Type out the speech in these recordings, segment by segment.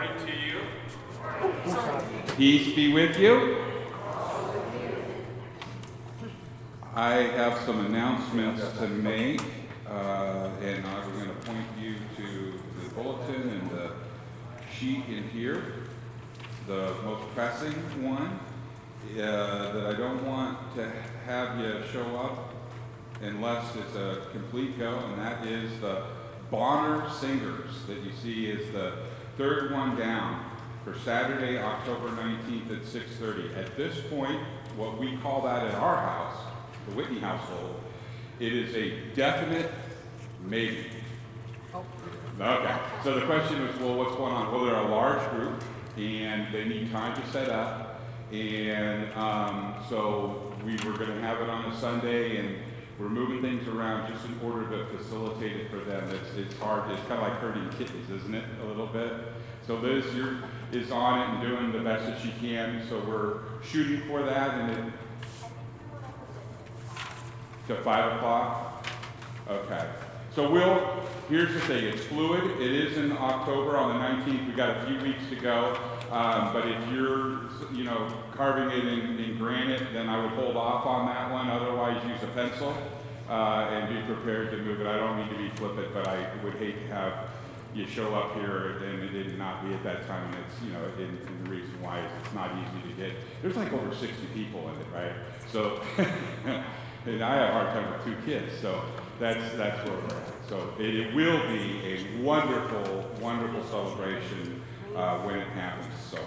morning to you. Peace be with you. I have some announcements to make, uh, and I'm going to point you to the bulletin and the sheet in here. The most pressing one, uh, that I don't want to have you show up unless it's a complete go, and that is the Bonner Singers that you see is the third one down for Saturday, October 19th at 6:30. At this point, what we call that at our house, the Whitney household, it is a definite maybe. Okay, so the question was, well, what's going on? Well, they're a large group, and they need time to set up, and um, so we were going to have it on a Sunday, and we're moving things around just in order to facilitate it for them. It's, it's hard, it's kind of like herding kittens, isn't it, a little bit? So Liz is on it and doing the best that she can, so we're shooting for that, and it, to five o'clock? Okay. So we'll, here's the thing, it's fluid. It is in October on the 19th. We've got a few weeks to go. Um, but if you're, you know, carving it in, in granite, then I would hold off on that one. Otherwise, use a pencil uh, and be prepared to move it. I don't mean to be flippant, but I would hate to have you show up here and it did not be at that time. And it's, you know, and, and the reason why is it's not easy to get. There's like over 60 people in it, right? So, and I have a hard time with two kids, so that's that's where we're at. So it, it will be a wonderful, wonderful celebration uh, when it happens. So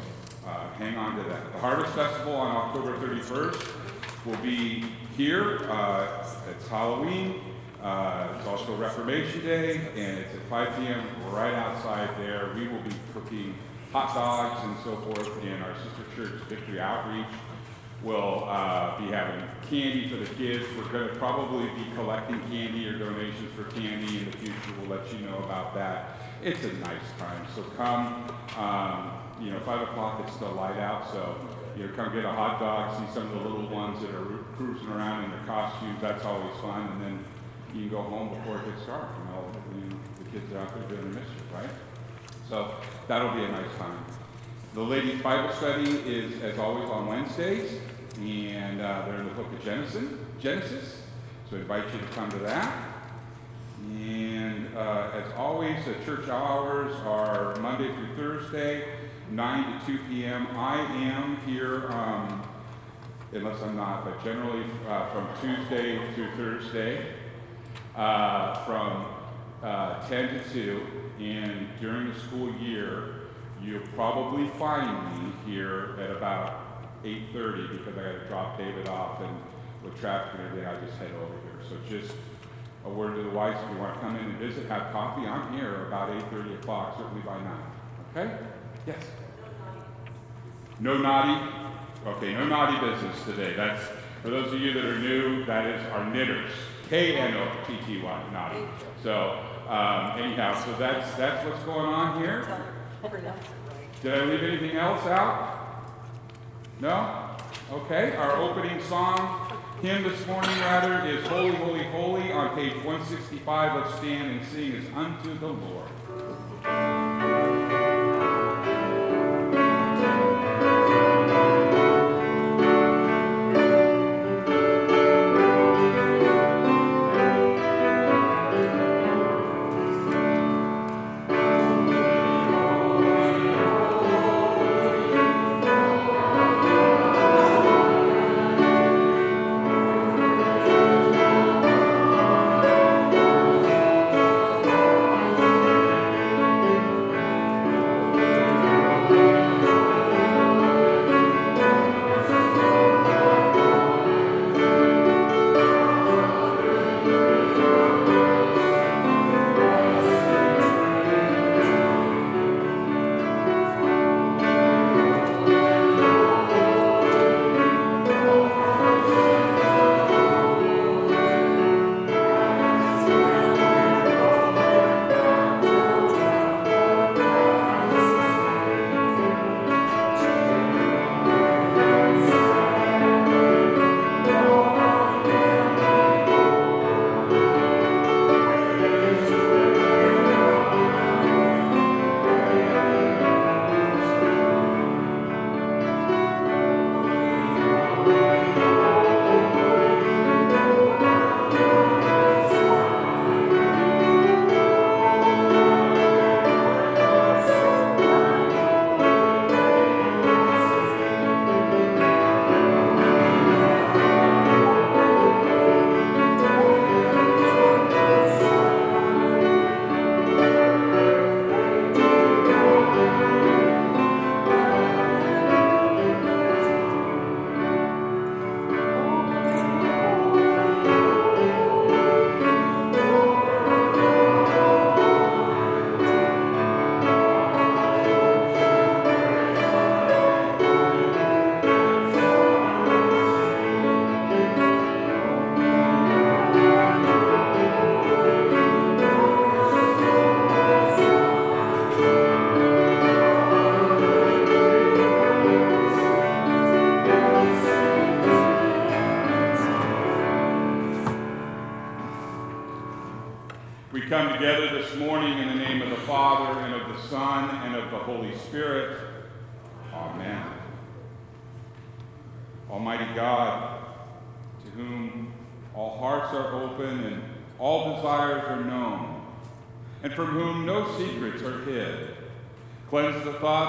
uh, hang on to that. The Harvest Festival on October 31st will be here. Uh, it's Halloween. Uh, it's also Reformation Day, and it's at 5 p.m. right outside there. We will be cooking hot dogs and so forth, and our sister church, Victory Outreach, will uh, be having candy for the kids. We're going to probably be collecting candy or donations for candy in the future. We'll let you know about that. It's a nice time, so come. Um, you know, 5 o'clock, it's still light out, so you know, come get a hot dog, see some of the little ones that are cruising around in their costumes. That's always fun, and then you can go home before it gets dark. You know, when the kids are out there doing the mischief, right? So that'll be a nice time. The ladies' Bible study is, as always, on Wednesdays, and uh, they're in the book of Genesis. Genesis. So I invite you to come to that. And uh, as always, the church hours are Monday through Thursday, 9 to 2 p.m. I am here, um, unless I'm not, but generally uh, from Tuesday through Thursday, uh, from uh, 10 to 2. And during the school year, you'll probably find me here at about 8.30 because I got to drop David off and with traffic and everything, I just head over here. So just a word to the wise, if you want to come in and visit, have coffee, I'm here about 8.30 o'clock, certainly by 9. Okay? Yes? No naughty? Okay, no naughty business today. That's, for those of you that are new, that is our knitters. K-N-O-T-T-Y, naughty. So, um, anyhow, so that's, that's what's going on here. Did I leave anything else out? No? Okay, our opening song, hymn this morning rather, is Holy, Holy, Holy on page 165. Let's stand and sing as unto the Lord.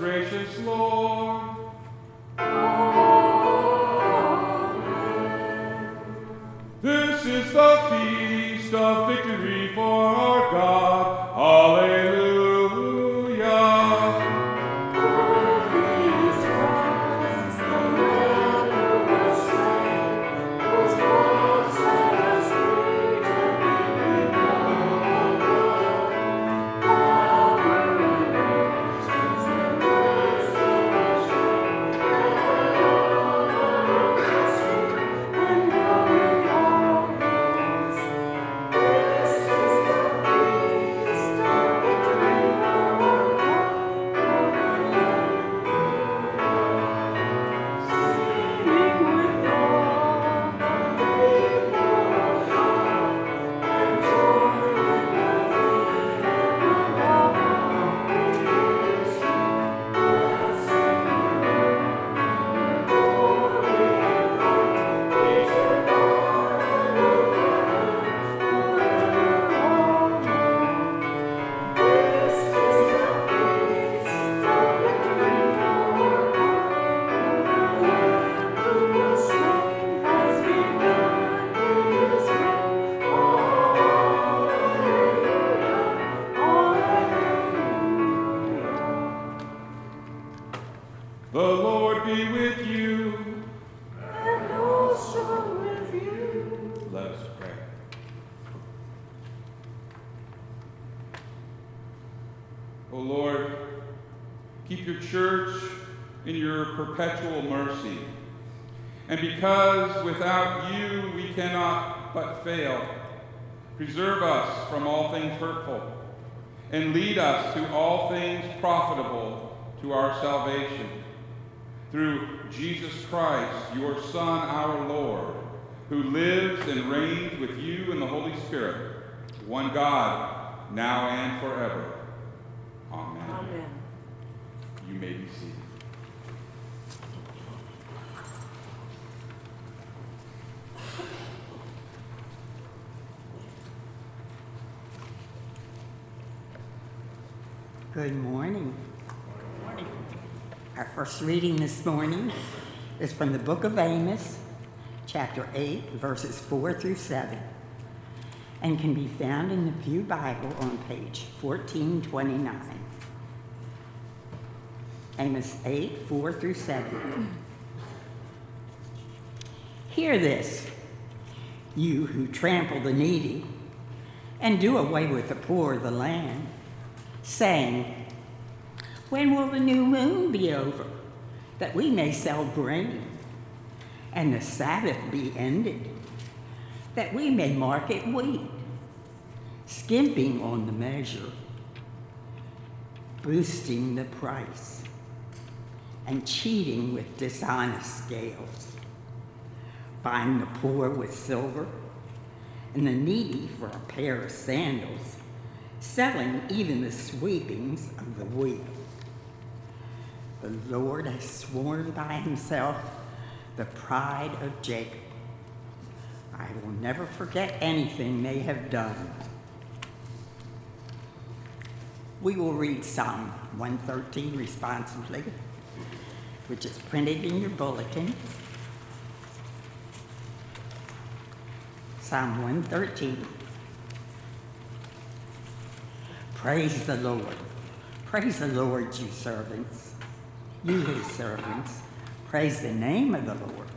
Gracious Lord. This is the feast of victory for our Christ, your Son, our Lord, who lives and reigns with you in the Holy Spirit, one God, now and forever. Amen. Amen. You may be seated. Good morning. Good morning. Our first reading this morning is from the book of Amos, chapter 8, verses 4 through 7, and can be found in the Pew Bible on page 1429. Amos 8, 4 through 7. Hear this, you who trample the needy and do away with the poor of the land saying, When will the new moon be over, that we may sell grain, and the Sabbath be ended, that we may market wheat, skimping on the measure, boosting the price, and cheating with dishonest scales, buying the poor with silver, and the needy for a pair of sandals selling even the sweepings of the wheel. The Lord has sworn by himself the pride of Jacob. I will never forget anything they have done. We will read Psalm 113 responsibly, which is printed in your bulletin. Psalm 113. Praise the Lord. Praise the Lord, you servants, you his servants. Praise the name of the Lord.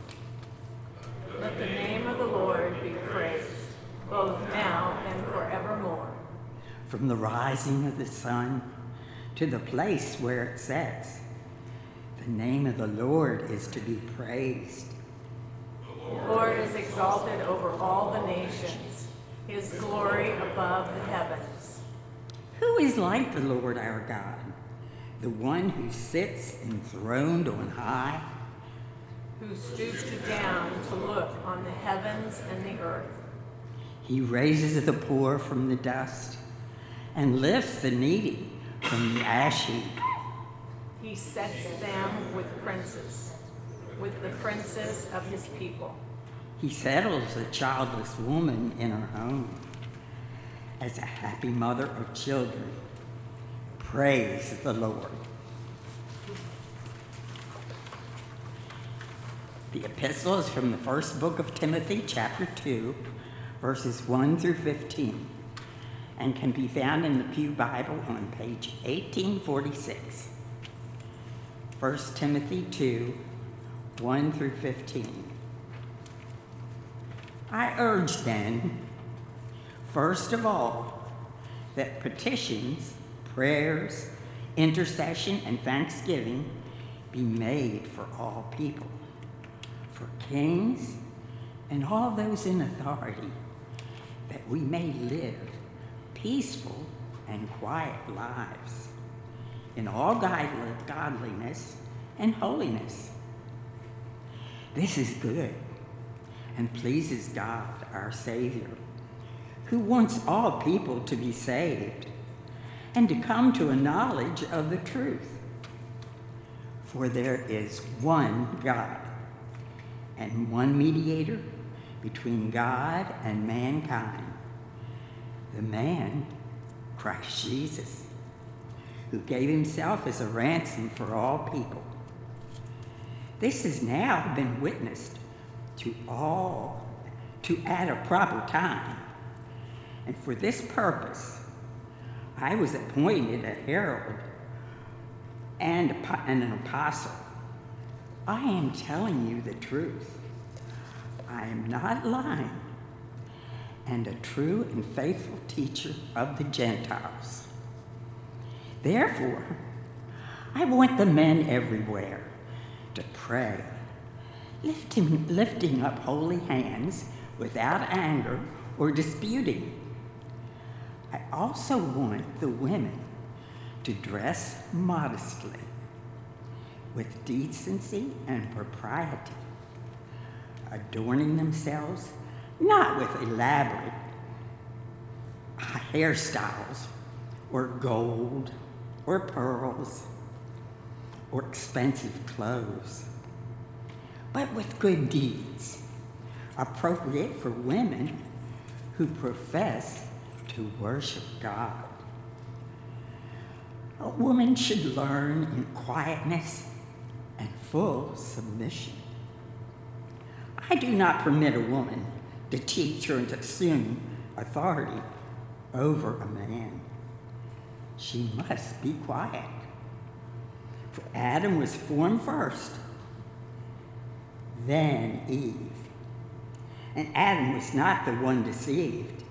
Let the name of the Lord be praised, both now and forevermore. From the rising of the sun to the place where it sets, the name of the Lord is to be praised. The Lord is exalted over all the nations, his glory above the heavens. Who is like the Lord our God, the one who sits enthroned on high? who stoops down to look on the heavens and the earth. He raises the poor from the dust and lifts the needy from the ash heap. He sets them with princes, with the princes of his people. He settles a childless woman in her home as a happy mother of children. Praise the Lord. The epistle is from the first book of Timothy, chapter 2, verses 1 through 15, and can be found in the Pew Bible on page 1846. 1 Timothy 2, 1 through 15. I urge then, first of all, that petitions, prayers, intercession, and thanksgiving be made for all people, for kings and all those in authority, that we may live peaceful and quiet lives in all godliness and holiness. This is good and pleases God, our Savior, who wants all people to be saved and to come to a knowledge of the truth. For there is one God and one mediator between God and mankind, the man, Christ Jesus, who gave himself as a ransom for all people. This has now been witnessed to all to at a proper time. And for this purpose, I was appointed a herald and, an apostle. I am telling you the truth. I am not lying, and a true and faithful teacher of the Gentiles. Therefore, I want the men everywhere to pray, lifting, lifting up holy hands without anger or disputing. I also want the women to dress modestly with decency and propriety, adorning themselves not with elaborate hairstyles or gold or pearls or expensive clothes, but with good deeds appropriate for women who profess to worship God. A woman should learn in quietness and full submission. I do not permit a woman to teach or to assume authority over a man. She must be quiet. For Adam was formed first, then Eve. And Adam was not the one deceived,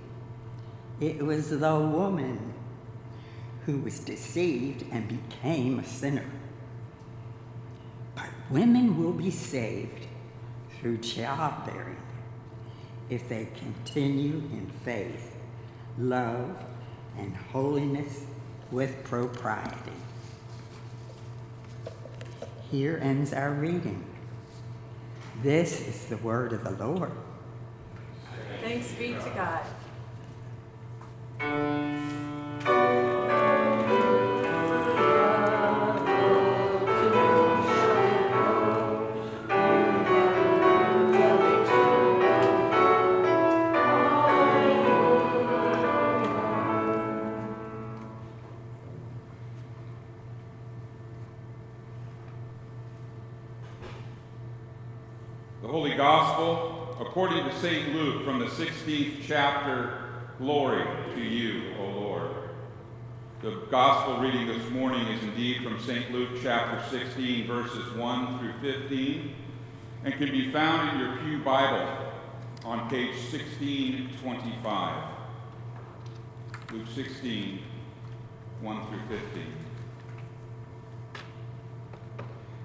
it was the woman who was deceived and became a sinner. But women will be saved through childbearing if they continue in faith, love, and holiness with propriety. Here ends our reading. This is the word of the Lord. Thanks be to God. The Holy Gospel, according to St. Luke, from the 16th chapter Glory to you, O Lord. The Gospel reading this morning is indeed from St. Luke chapter 16, verses 1 through 15, and can be found in your Pew Bible on page 1625. Luke 16, 1 through 15.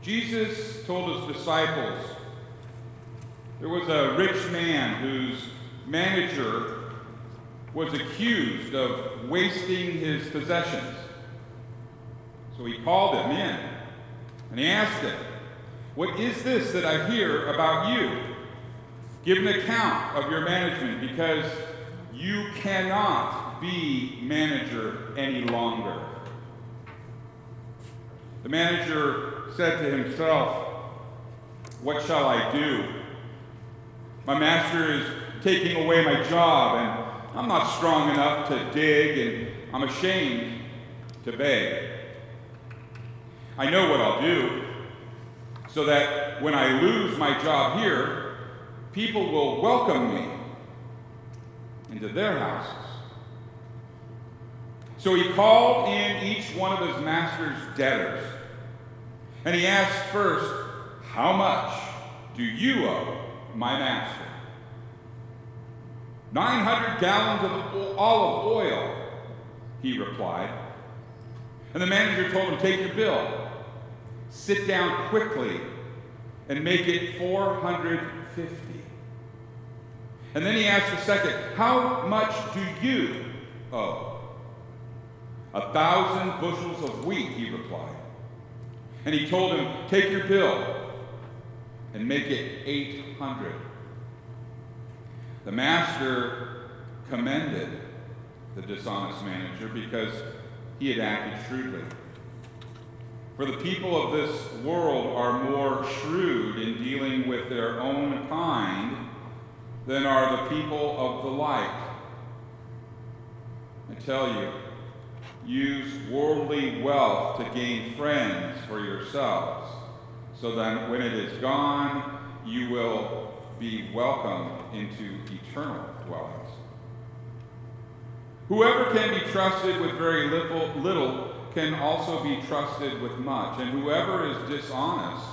Jesus told his disciples there was a rich man whose manager was accused of wasting his possessions. So he called him in and he asked him, What is this that I hear about you? Give an account of your management because you cannot be manager any longer. The manager said to himself, What shall I do? My master is taking away my job, and I'm not strong enough to dig, and I'm ashamed to beg. I know what I'll do, so that when I lose my job here, people will welcome me into their houses. So he called in each one of his master's debtors, and he asked first, How much do you owe my master? 900 gallons of olive oil, he replied. And the manager told him, Take your bill, sit down quickly, and make it 450. And then he asked the second, How much do you owe? A thousand bushels of wheat, he replied. And he told him, Take your bill and make it 800. The master commended the dishonest manager because he had acted shrewdly. For the people of this world are more shrewd in dealing with their own kind than are the people of the light. I tell you, use worldly wealth to gain friends for yourselves, so that when it is gone, you will be welcomed into eternal dwellings. Whoever can be trusted with very little, little can also be trusted with much, and whoever is dishonest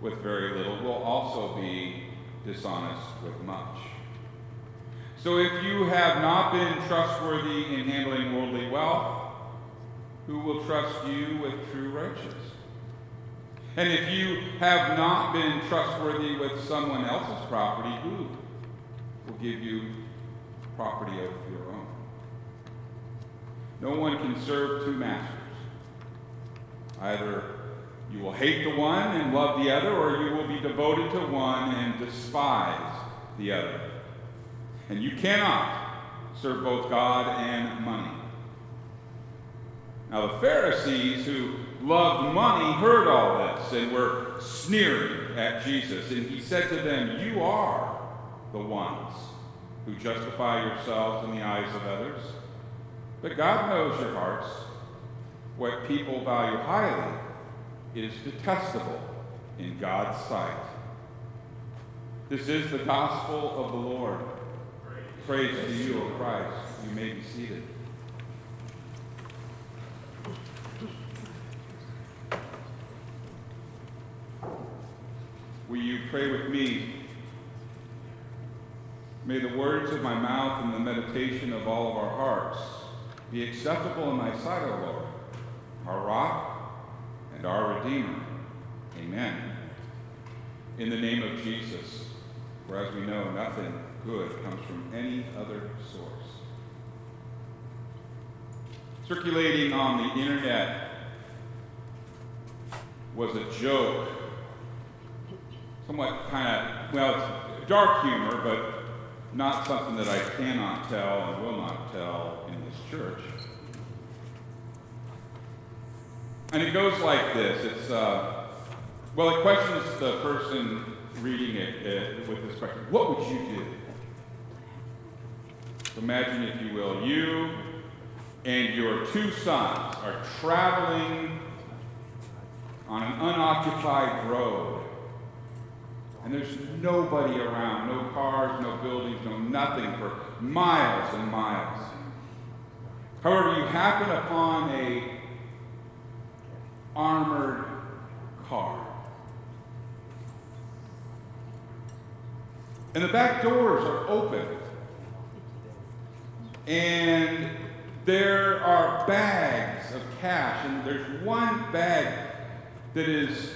with very little will also be dishonest with much. So if you have not been trustworthy in handling worldly wealth, who will trust you with true riches? And if you have not been trustworthy with someone else's property, who will give you property of your own? No one can serve two masters. Either you will hate the one and love the other, or you will be devoted to one and despise the other. And you cannot serve both God and money. Now, the Pharisees who loved money heard all this and were sneering at Jesus. And he said to them, You are the ones who justify yourselves in the eyes of others. But God knows your hearts. What people value highly is detestable in God's sight. This is the gospel of the Lord. Praise to you, O Christ. You may be seated. Will you pray with me? May the words of my mouth and the meditation of all of our hearts be acceptable in thy sight, O Lord, our rock and our Redeemer. Amen. In the name of Jesus, for as we know, nothing good comes from any other source. Circulating on the internet was a joke, somewhat kind of, well, dark humor, but not something that I cannot tell and will not tell church. And it goes like this. It's, uh, well, it questions the person reading it uh, with this question What would you do? Imagine, if you will, you and your two sons are traveling on an unoccupied road. And there's nobody around, no cars, no buildings, no nothing for miles and miles. However, you happen upon a armored car. And the back doors are open. And there are bags of cash, and there's one bag that is,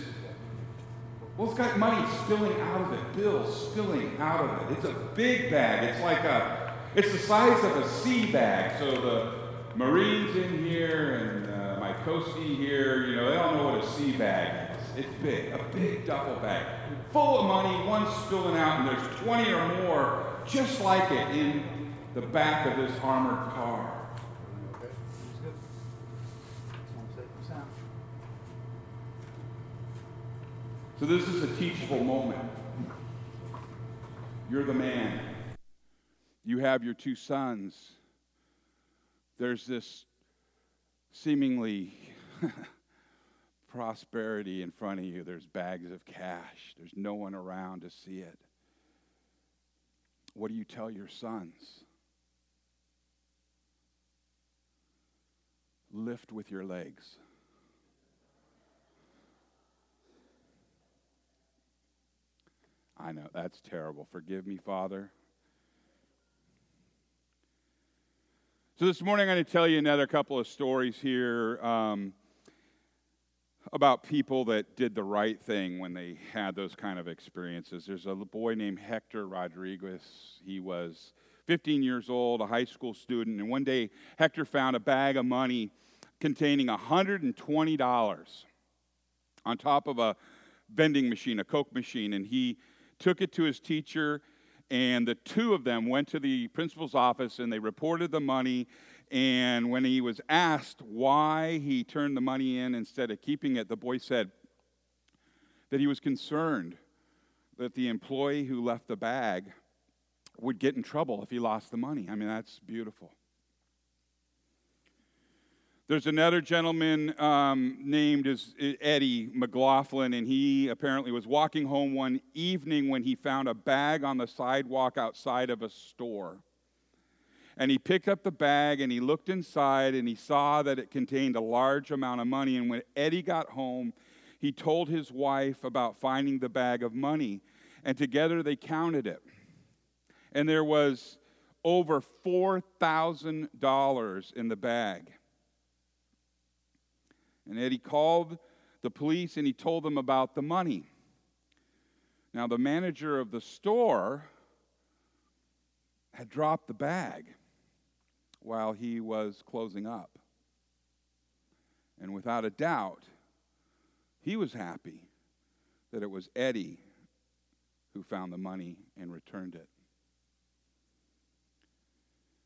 well, it's got money spilling out of it, bills spilling out of it. It's a big bag. It's like a, it's the size of a sea bag. So the Marines in here and uh, my Coastie here, you know, they don't know what a sea bag is. It's big, a big duffel bag, full of money, one spilling out, and there's 20 or more just like it in the back of this armored car. So this is a teachable moment. You're the man. You have your two sons. There's this seemingly prosperity in front of you. There's bags of cash. There's no one around to see it. What do you tell your sons? Lift with your legs. I know, that's terrible. Forgive me, Father. So, this morning I'm going to tell you another couple of stories here um, about people that did the right thing when they had those kind of experiences. There's a boy named Hector Rodriguez. He was 15 years old, a high school student, and one day Hector found a bag of money containing $120 on top of a vending machine, a Coke machine, and he took it to his teacher, and the two of them went to the principal's office and they reported the money. And when he was asked why he turned the money in instead of keeping it, the boy said that he was concerned that the employee who left the bag would get in trouble if he lost the money. I mean, that's beautiful. There's another gentleman um, named as Eddie McLaughlin, and he apparently was walking home one evening when he found a bag on the sidewalk outside of a store. And he picked up the bag and he looked inside and he saw that it contained a large amount of money. And when Eddie got home, he told his wife about finding the bag of money. And together they counted it. And there was over $4,000 in the bag. And Eddie called the police and he told them about the money. Now, the manager of the store had dropped the bag while he was closing up. And without a doubt, he was happy that it was Eddie who found the money and returned it.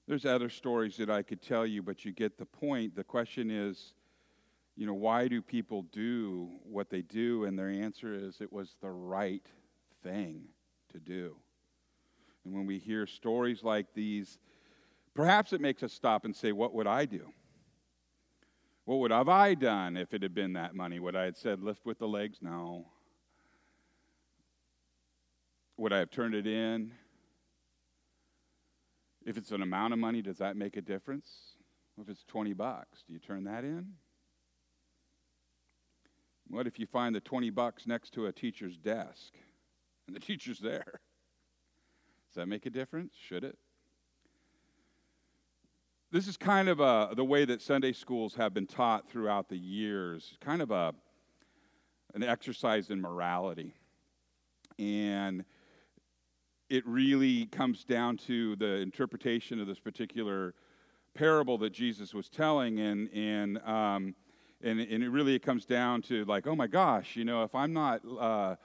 There's other stories that I could tell you, but you get the point. The question is, you know, why do people do what they do? And their answer is it was the right thing to do. And when we hear stories like these, perhaps it makes us stop and say, What would I do? What would have I done if it had been that money? Would I have said, Lift with the legs? No. Would I have turned it in? If it's an amount of money, does that make a difference? If it's 20 bucks, do you turn that in? What if you find the 20 bucks next to a teacher's desk and the teacher's there? Does that make a difference? Should it? This is kind of a, the way that Sunday schools have been taught throughout the years, kind of a, an exercise in morality. And it really comes down to the interpretation of this particular parable that Jesus was telling, and and um, and, and it really it comes down to like, oh my gosh, you know, if I'm not uh,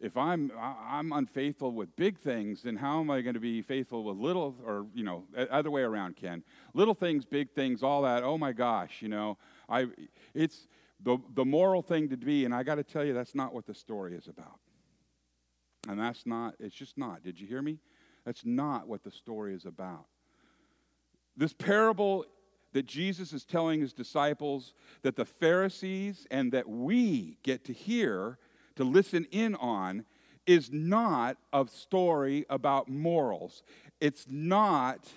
if I'm I'm unfaithful with big things, then how am I going to be faithful with little or you know other way around, Ken? Little things, big things, all that. Oh my gosh, you know, I it's the the moral thing to be, and I got to tell you, that's not what the story is about. And that's not, it's just not. Did you hear me? That's not what the story is about. This parable that Jesus is telling his disciples, that the Pharisees and that we get to hear, to listen in on, is not a story about morals. It's not,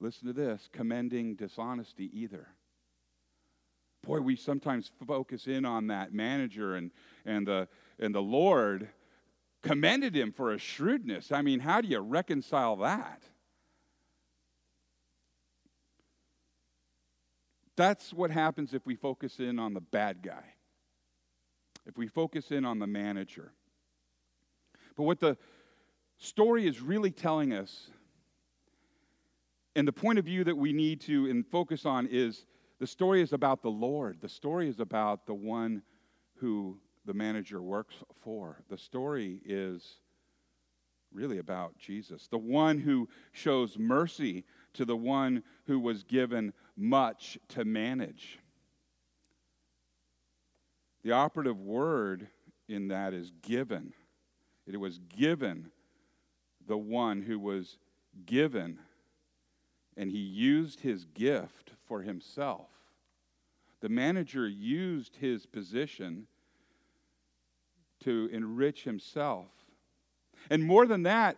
listen to this, commending dishonesty either. Boy, we sometimes focus in on that manager and, and the and the Lord commended him for his shrewdness. I mean, how do you reconcile that? That's what happens if we focus in on the bad guy, if we focus in on the manager. But what the story is really telling us, and the point of view that we need to and focus on is the story is about the Lord. The story is about the one who the manager works for. The story is really about Jesus, the one who shows mercy to the one who was given much to manage. The operative word in that is given. It was given the one who was given, and he used his gift for himself. The manager used his position to enrich himself. And more than that,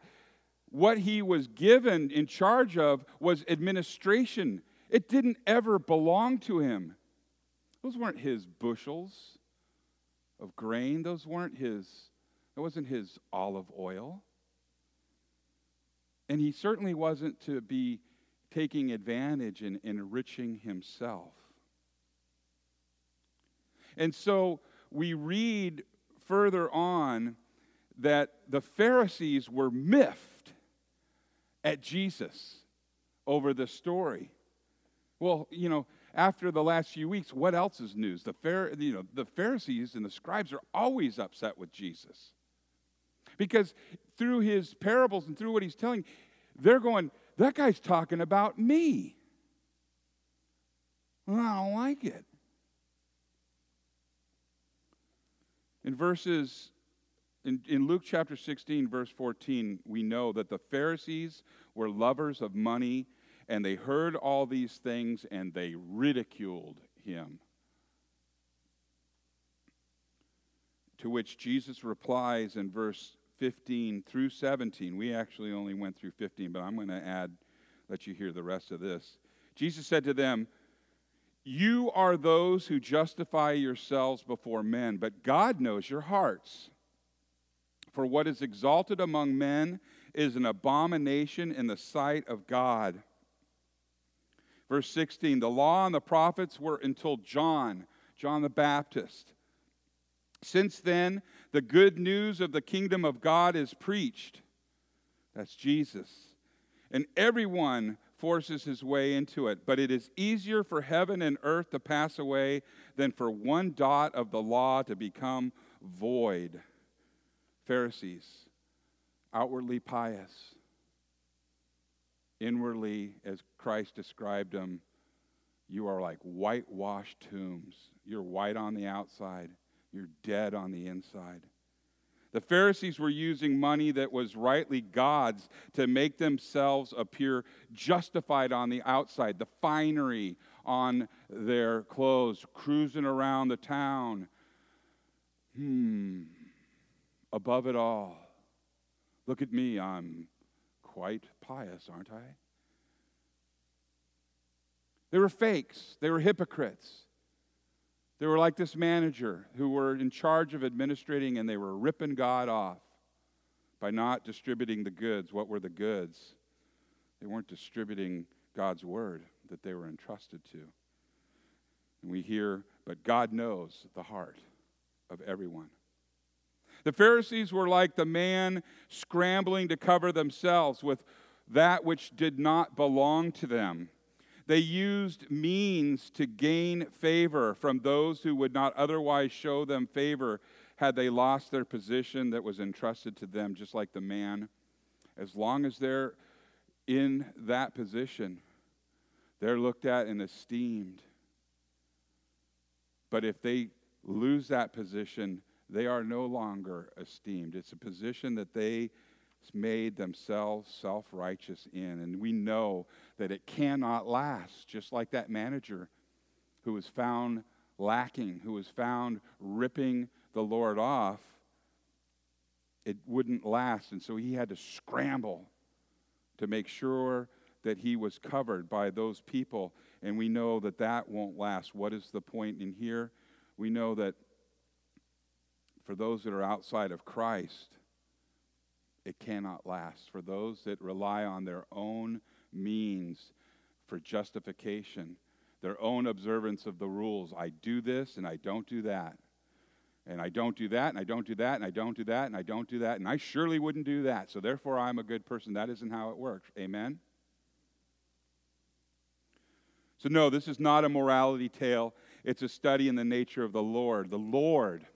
what he was given in charge of was administration. It didn't ever belong to him. Those weren't his bushels of grain, those weren't his, that wasn't his olive oil. And he certainly wasn't to be taking advantage and enriching himself. And so we read further on that the Pharisees were miffed at Jesus over the story. Well, you know, after the last few weeks, what else is news? The, Phar- you know, the Pharisees and the scribes are always upset with Jesus. Because through his parables and through what he's telling, they're going, that guy's talking about me. Well, I don't like it. In verses, in, in Luke chapter 16, verse 14, we know that the Pharisees were lovers of money, and they heard all these things and they ridiculed him. To which Jesus replies in verse 15 through 17. We actually only went through 15, but I'm going to add, let you hear the rest of this. Jesus said to them, you are those who justify yourselves before men, but God knows your hearts. For what is exalted among men is an abomination in the sight of God. Verse 16 The law and the prophets were until John. John the Baptist. Since then, the good news of the kingdom of God is preached. That's Jesus. And everyone forces his way into it. But it is easier for heaven and earth to pass away than for one dot of the law to become void. Pharisees, outwardly pious, inwardly, as Christ described them, you are like whitewashed tombs. You're white on the outside, you're dead on the inside. The Pharisees were using money that was rightly God's to make themselves appear justified on the outside, the finery on their clothes, cruising around the town. Hmm, above it all. Look at me, I'm quite pious, aren't I? They were fakes, they were hypocrites. They were like this manager who were in charge of administrating and they were ripping God off by not distributing the goods. What were the goods? They weren't distributing God's word that they were entrusted to. And we hear, but God knows the heart of everyone. The Pharisees were like the man scrambling to cover themselves with that which did not belong to them. They used means to gain favor from those who would not otherwise show them favor had they lost their position that was entrusted to them, just like the man. As long as they're in that position, they're looked at and esteemed. But if they lose that position, they are no longer esteemed. It's a position that they made themselves self righteous in. And we know that it cannot last, just like that manager who was found lacking, who was found ripping the Lord off. It wouldn't last. And so he had to scramble to make sure that he was covered by those people. And we know that that won't last. What is the point in here? We know that for those that are outside of Christ, it cannot last. For those that rely on their own means for justification, their own observance of the rules. I do this and I don't do that. And I don't do that, and I don't do that, and I don't do that, and I don't do that, and I surely wouldn't do that. So therefore, I'm a good person. That isn't how it works. Amen? So, no, this is not a morality tale. It's a study in the nature of the Lord. The Lord,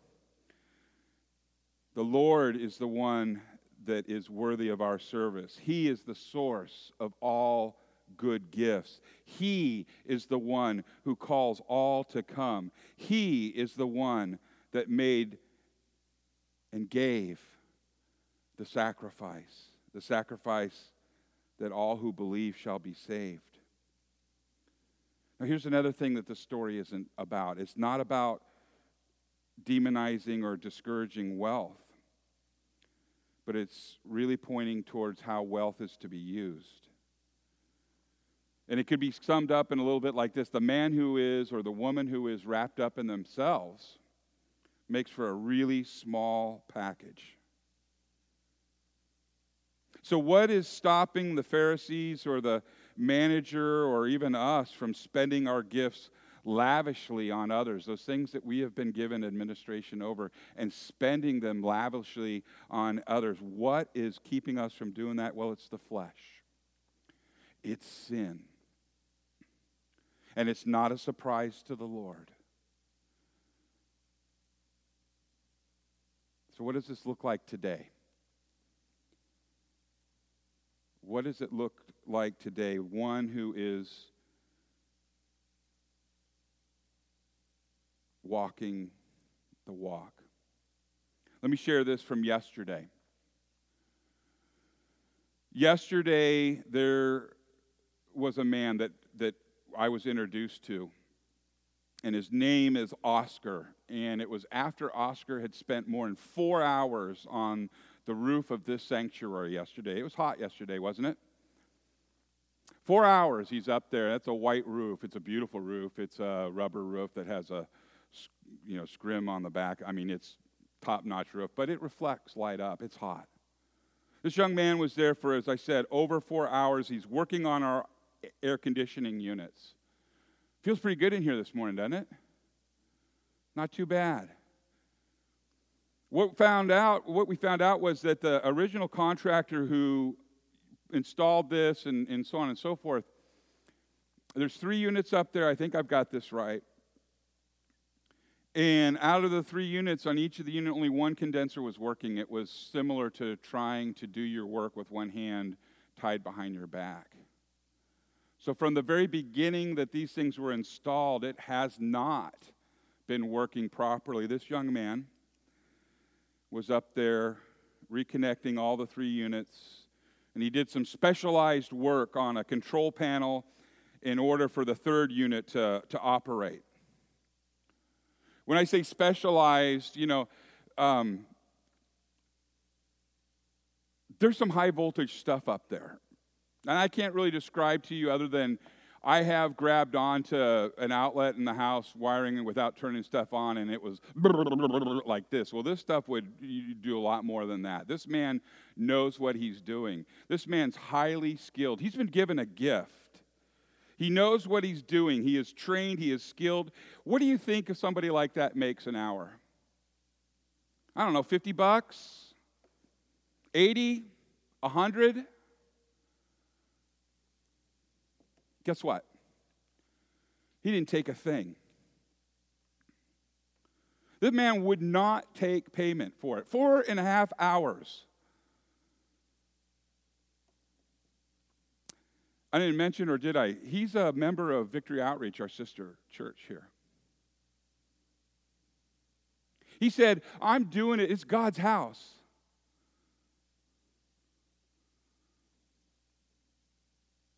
the Lord is the one that is worthy of our service. He is the source of all good gifts. He is the one who calls all to come. He is the one that made and gave the sacrifice, the sacrifice that all who believe shall be saved. Now, here's another thing that the story isn't about it's not about demonizing or discouraging wealth but it's really pointing towards how wealth is to be used. And it could be summed up in a little bit like this the man who is, or the woman who is wrapped up in themselves, makes for a really small package. So, what is stopping the Pharisees or the manager or even us from spending our gifts lavishly on others, those things that we have been given administration over, and spending them lavishly on others. What is keeping us from doing that? Well, it's the flesh, it's sin. And it's not a surprise to the Lord. So, what does this look like today? What does it look like today? One who is walking the walk. Let me share this from yesterday. Yesterday, there was a man that, that I was introduced to, and his name is Oscar. And it was after Oscar had spent more than four hours on the roof of this sanctuary yesterday. It was hot yesterday, wasn't it? Four hours he's up there. That's a white roof. It's a beautiful roof. It's a rubber roof that has a you know, scrim on the back. I mean, it's top notch roof, but it reflects light up. It's hot. This young man was there for, as I said, over four hours. He's working on our air conditioning units. Feels pretty good in here this morning, doesn't it? Not too bad. What found out what we found out was that the original contractor who installed this and, and so on and so forth, there's three units up there. I think I've got this right. And out of the three units, on each of the unit, only one condenser was working. It was similar to trying to do your work with one hand tied behind your back. So, from the very beginning that these things were installed, it has not been working properly. This young man was up there reconnecting all the three units, and he did some specialized work on a control panel in order for the third unit to, to operate. When I say specialized, you know, um, there's some high voltage stuff up there. And I can't really describe to you other than I have grabbed onto an outlet in the house, wiring it without turning stuff on, and it was like this. Well, this stuff would do a lot more than that. This man knows what he's doing. This man's highly skilled. He's been given a gift. He knows what he's doing. He is trained, he is skilled. What do you think if somebody like that makes an hour? I don't know, 50 bucks? 80? 100? Guess what? He didn't take a thing. This man would not take payment for it. Four and a half hours. I didn't mention, or did I? He's a member of Victory Outreach, our sister church here. He said, I'm doing it, it's God's house.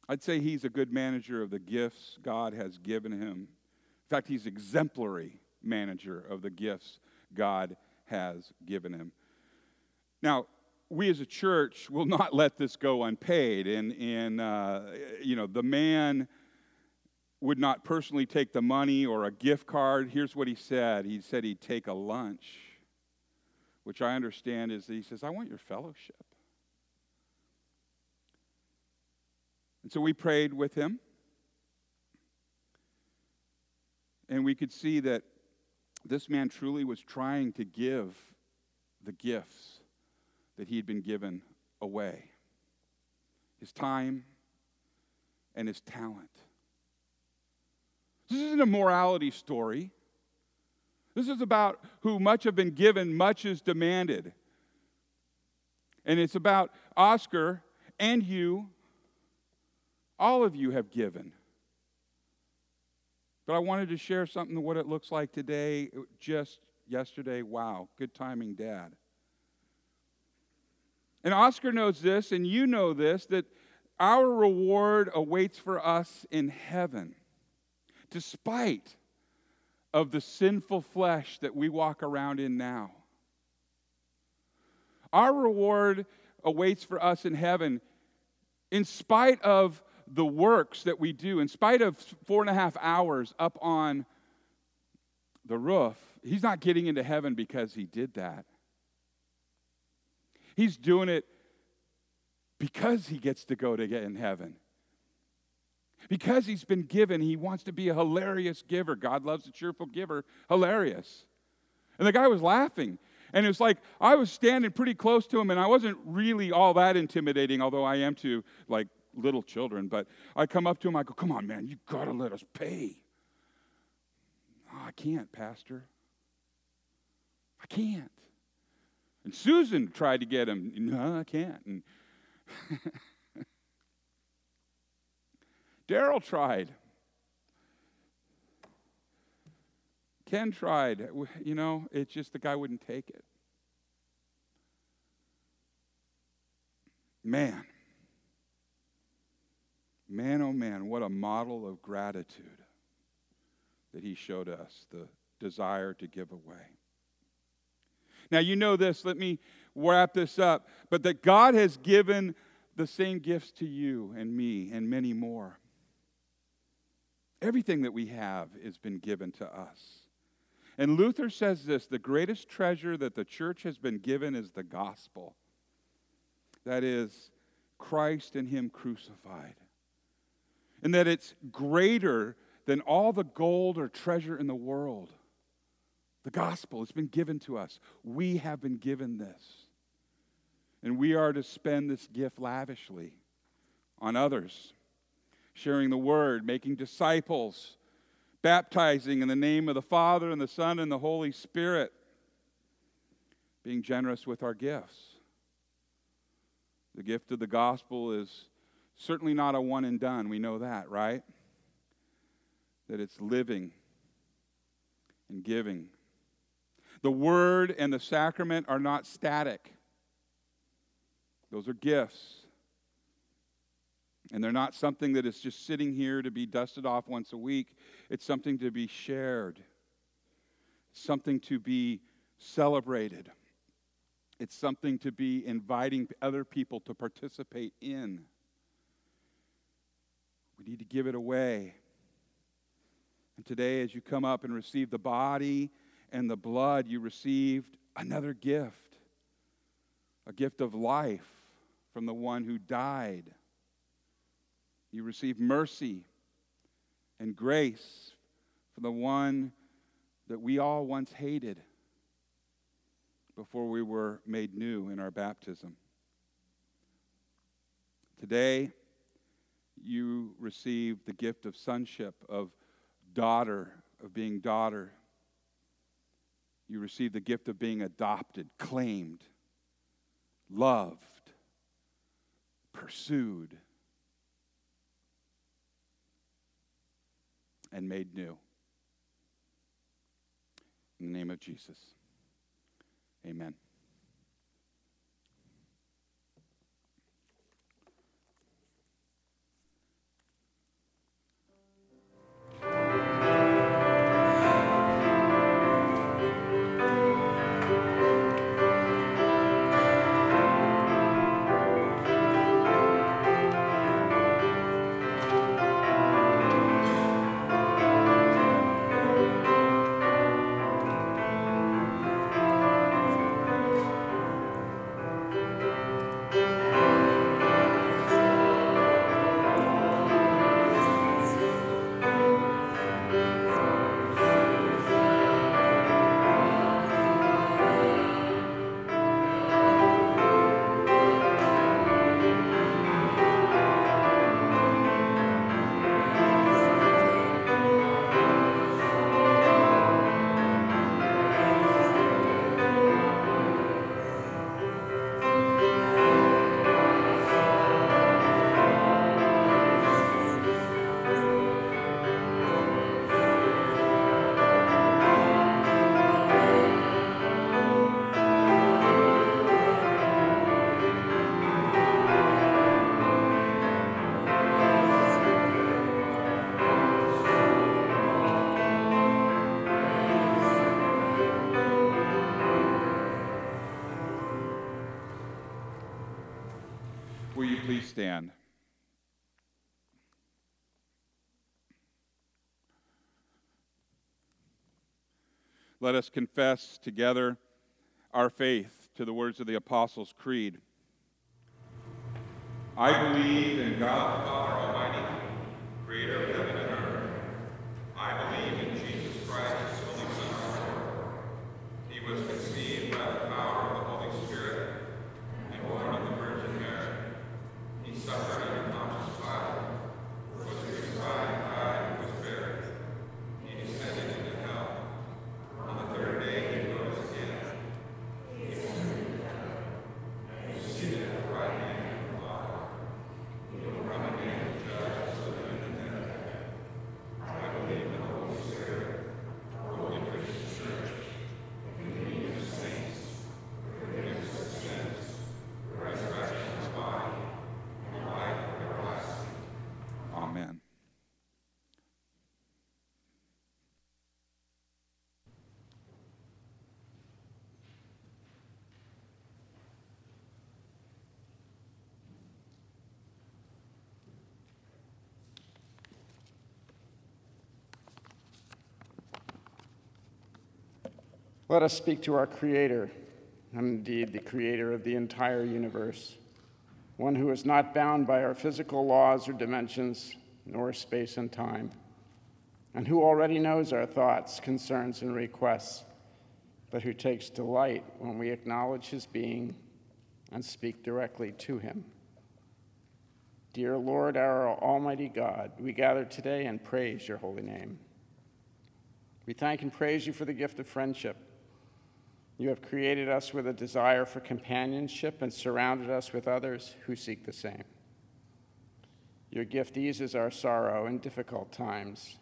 I'd say he's a good manager of the gifts God has given him. In fact, he's exemplary manager of the gifts God has given him. Now, we as a church will not let this go unpaid. And, and uh, you know, the man would not personally take the money or a gift card. Here's what he said he said he'd take a lunch, which I understand is he says, I want your fellowship. And so we prayed with him. And we could see that this man truly was trying to give the gifts that he had been given away his time and his talent. This isn't a morality story. This is about who much have been given, much is demanded. And it's about Oscar and you. All of you have given. But I wanted to share something of what it looks like today, just yesterday. Wow, good timing, Dad. And Oscar knows this, and you know this, that our reward awaits for us in heaven, despite of the sinful flesh that we walk around in now. Our reward awaits for us in heaven in spite of the works that we do, in spite of four and a half hours up on the roof. He's not getting into heaven because he did that. He's doing it because he gets to go to get in heaven. Because he's been given, he wants to be a hilarious giver. God loves a cheerful giver. Hilarious. And the guy was laughing. And it was like I was standing pretty close to him, and I wasn't really all that intimidating, although I am to like little children. But I come up to him, I go, Come on, man, you gotta let us pay. Oh, I can't, Pastor. I can't. And Susan tried to get him. No, I can't. And Daryl tried. Ken tried. You know, it's just the guy wouldn't take it. Man. Man, oh man, what a model of gratitude that he showed us the desire to give away. Now, you know this, let me wrap this up, but that God has given the same gifts to you and me and many more. Everything that we have has been given to us. And Luther says this the greatest treasure that the church has been given is the gospel. That is, Christ and Him crucified. And that it's greater than all the gold or treasure in the world. The gospel has been given to us. We have been given this. And we are to spend this gift lavishly on others, sharing the word, making disciples, baptizing in the name of the Father and the Son and the Holy Spirit, being generous with our gifts. The gift of the gospel is certainly not a one and done. We know that, right? That it's living and giving. The word and the sacrament are not static, those are gifts. And they're not something that is just sitting here to be dusted off once a week. It's something to be shared, something to be celebrated. It's something to be inviting other people to participate in. We need to give it away. And today, as you come up and receive the body and the blood, you received another gift a gift of life from the one who died. You receive mercy and grace from the one that we all once hated before we were made new in our baptism. Today, you receive the gift of sonship, of daughter, of being daughter. You receive the gift of being adopted, claimed, loved, pursued, and made new. In the name of Jesus, amen. Let us confess together our faith to the words of the Apostles' Creed. I believe in God the Father Almighty, creator of heaven and earth. I believe in Jesus Christ, his only Son, our Lord. He was conceived by the power of the Holy Spirit and born of the Virgin Mary. He suffered under Pontius Pilate, was crucified, died, and was buried. He descended into hell. On the third day he rose again. He ascended into heaven. He is seated at the right hand of the Father. He will come again to judge the living and the dead. I believe in the Holy Spirit, the Holy Christian Church, the communion of saints, the forgiveness of sins, the resurrection of the body, and life everlasting. Amen. Let us speak to our Creator, and indeed the Creator of the entire universe, one who is not bound by our physical laws or dimensions, nor space and time, and who already knows our thoughts, concerns, and requests, but who takes delight when we acknowledge his being and speak directly to him. Dear Lord, our Almighty God, we gather today and praise your holy name. We thank and praise you for the gift of friendship. You have created us with a desire for companionship and surrounded us with others who seek the same. Your gift eases our sorrow in difficult times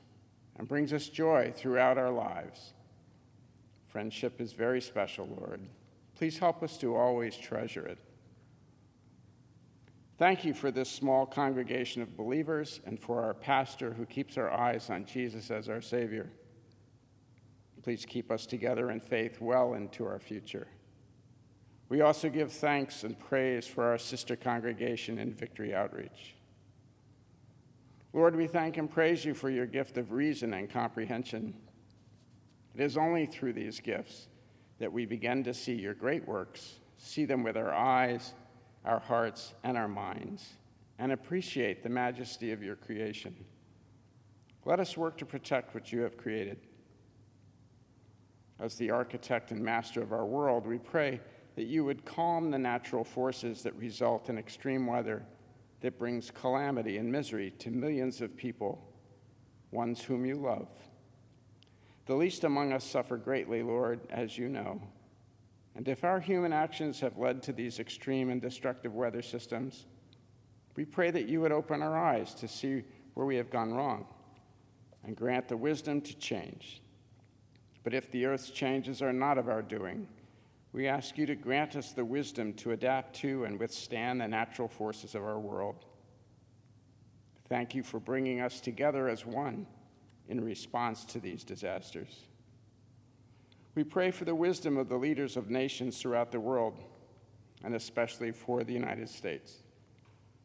and brings us joy throughout our lives. Friendship is very special, Lord. Please help us to always treasure it. Thank you for this small congregation of believers and for our pastor who keeps our eyes on Jesus as our Savior. Please keep us together in faith well into our future. We also give thanks and praise for our sister congregation in Victory Outreach. Lord, we thank and praise you for your gift of reason and comprehension. It is only through these gifts that we begin to see your great works, see them with our eyes, our hearts, and our minds, and appreciate the majesty of your creation. Let us work to protect what you have created. As the architect and master of our world, we pray that you would calm the natural forces that result in extreme weather that brings calamity and misery to millions of people, ones whom you love. The least among us suffer greatly, Lord, as you know. And if our human actions have led to these extreme and destructive weather systems, we pray that you would open our eyes to see where we have gone wrong and grant the wisdom to change. But if the earth's changes are not of our doing, we ask you to grant us the wisdom to adapt to and withstand the natural forces of our world. Thank you for bringing us together as one in response to these disasters. We pray for the wisdom of the leaders of nations throughout the world, and especially for the United States.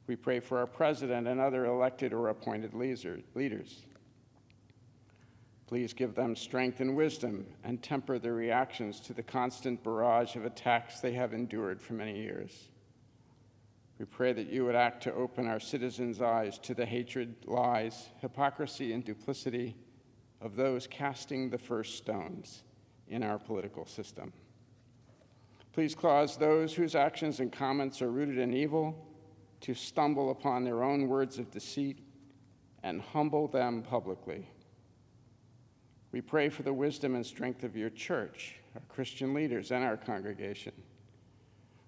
We pray for our president and other elected or appointed leaders. Please give them strength and wisdom and temper their reactions to the constant barrage of attacks they have endured for many years. We pray that you would act to open our citizens' eyes to the hatred, lies, hypocrisy, and duplicity of those casting the first stones in our political system. Please cause those whose actions and comments are rooted in evil to stumble upon their own words of deceit and humble them publicly. We pray for the wisdom and strength of your church, our Christian leaders, and our congregation.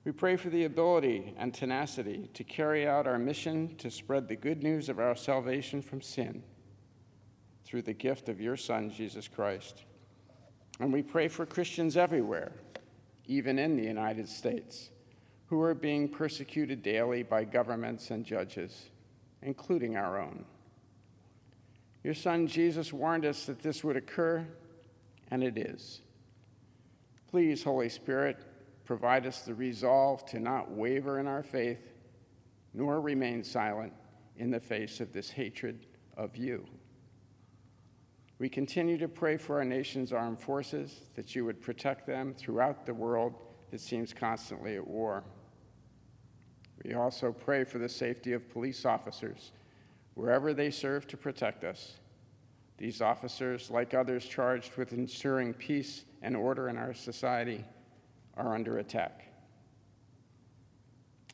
We pray for the ability and tenacity to carry out our mission to spread the good news of our salvation from sin through the gift of your Son, Jesus Christ. And we pray for Christians everywhere, even in the United States, who are being persecuted daily by governments and judges, including our own. Your son Jesus warned us that this would occur, and it is. Please, Holy Spirit, provide us the resolve to not waver in our faith, nor remain silent in the face of this hatred of you. We continue to pray for our nation's armed forces, that you would protect them throughout the world that seems constantly at war. We also pray for the safety of police officers wherever they serve to protect us. These officers, like others charged with ensuring peace and order in our society, are under attack.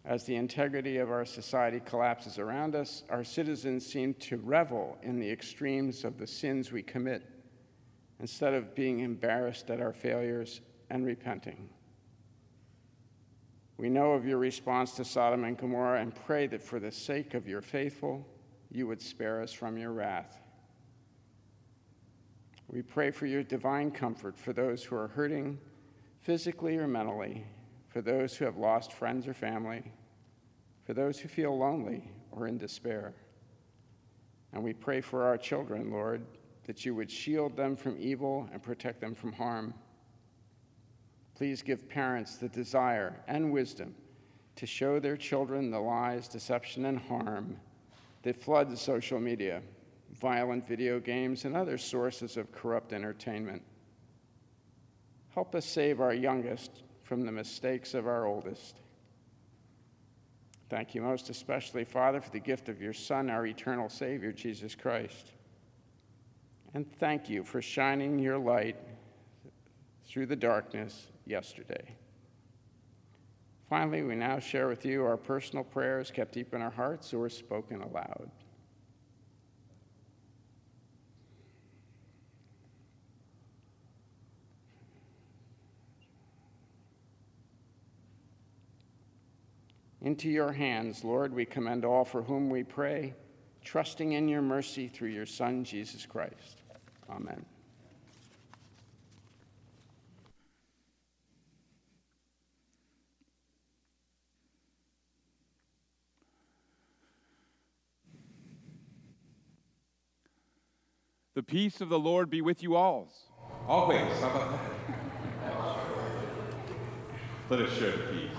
As the integrity of our society collapses around us, our citizens seem to revel in the extremes of the sins we commit instead of being embarrassed at our failures and repenting. We know of your response to Sodom and Gomorrah and pray that for the sake of your faithful, you would spare us from your wrath. We pray for your divine comfort for those who are hurting physically or mentally, for those who have lost friends or family, for those who feel lonely or in despair. And we pray for our children, Lord, that you would shield them from evil and protect them from harm. Please give parents the desire and wisdom to show their children the lies, deception, and harm that flood social media, violent video games, and other sources of corrupt entertainment. Help us save our youngest from the mistakes of our oldest. Thank you most especially, Father, for the gift of your Son, our eternal Savior, Jesus Christ. And thank you for shining your light through the darkness yesterday. Finally, we now share with you our personal prayers kept deep in our hearts or spoken aloud. Into your hands, Lord, we commend all for whom we pray, trusting in your mercy through your Son, Jesus Christ. Amen. The peace of the Lord be with you all. Always. How about that? Let us share the peace.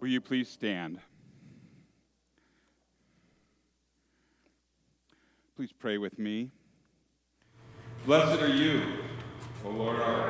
Will you please stand? Please pray with me. Blessed are you, O Lord our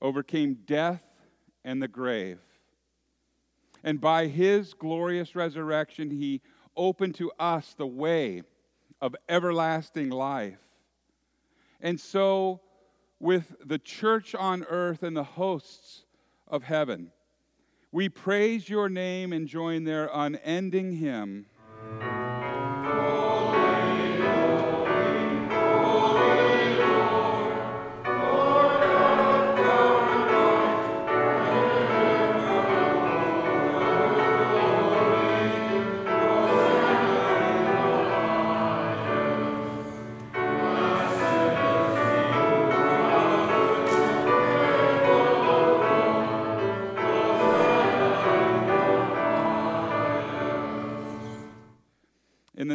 overcame death and the grave. And by his glorious resurrection, he opened to us the way of everlasting life. And so, with the church on earth and the hosts of heaven, we praise your name and join their unending hymn.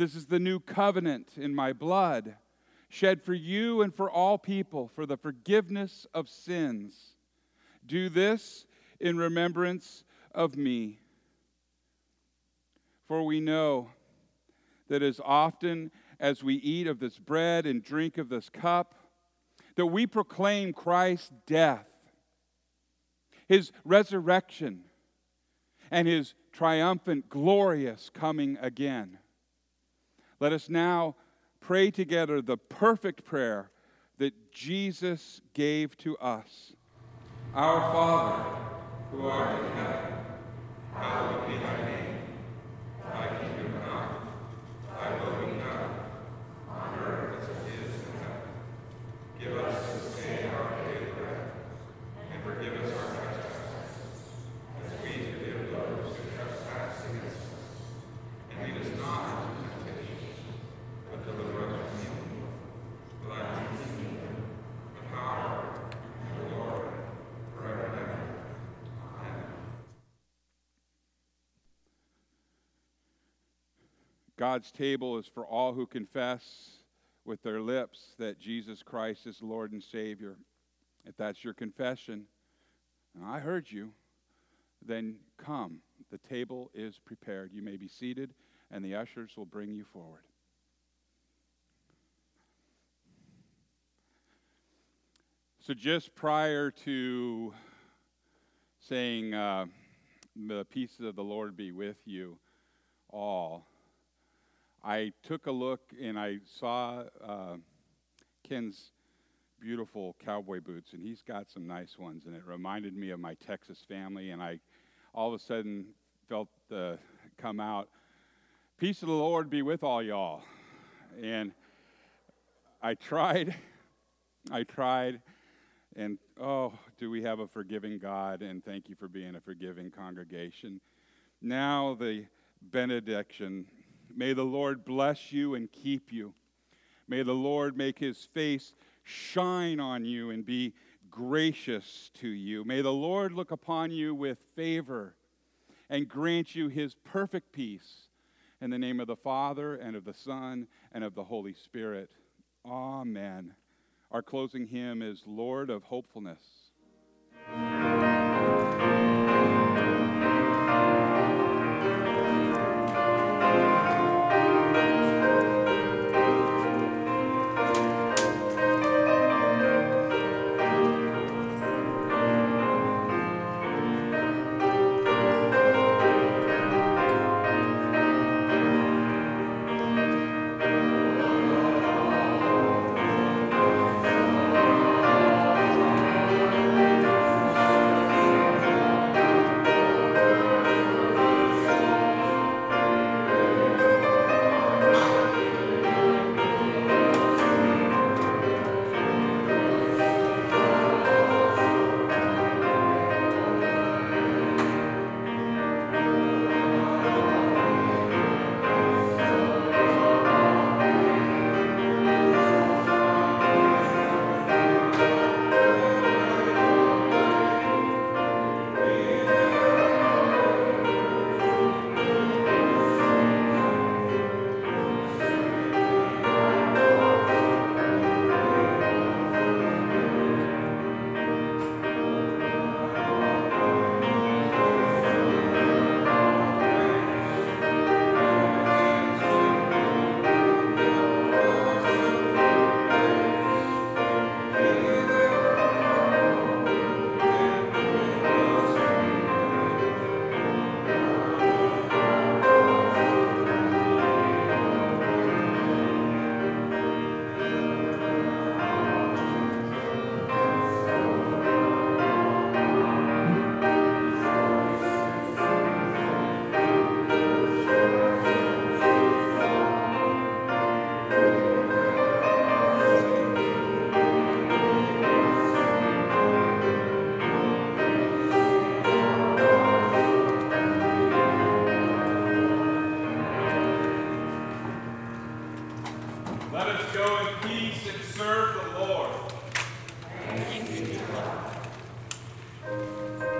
This is the new covenant in my blood, shed for you and for all people for the forgiveness of sins. Do this in remembrance of me. For we know that as often as we eat of this bread and drink of this cup, that we proclaim Christ's death, his resurrection, and his triumphant, glorious coming again. Let us now pray together the perfect prayer that Jesus gave to us. Our Father, who art in heaven, hallowed be thy name. Thy kingdom come, thy will be done, on earth as it is in heaven. Give us this day our daily bread, and forgive us our trespasses, as we forgive those who trespass against us. And lead us not into temptation, but deliver us from evil. For thine is the kingdom, the power, and the glory, forever and ever. Amen. God's table is for all who confess with their lips that Jesus Christ is Lord and Savior. If that's your confession, and I heard you, then come. The table is prepared. You may be seated, and the ushers will bring you forward. So, just prior to saying, uh, The peace of the Lord be with you all, I took a look and I saw uh, Ken's beautiful cowboy boots, and he's got some nice ones, and it reminded me of my Texas family, and I all of a sudden felt the come out, peace of the Lord be with all y'all. And I tried, I tried, and oh, do we have a forgiving God, and thank you for being a forgiving congregation. Now the benediction. May the Lord bless you and keep you. May the Lord make his face shine on you and be gracious to you. May the Lord look upon you with favor and grant you his perfect peace. In the name of the Father, and of the Son, and of the Holy Spirit. Amen. Our closing hymn is Lord of Hopefulness.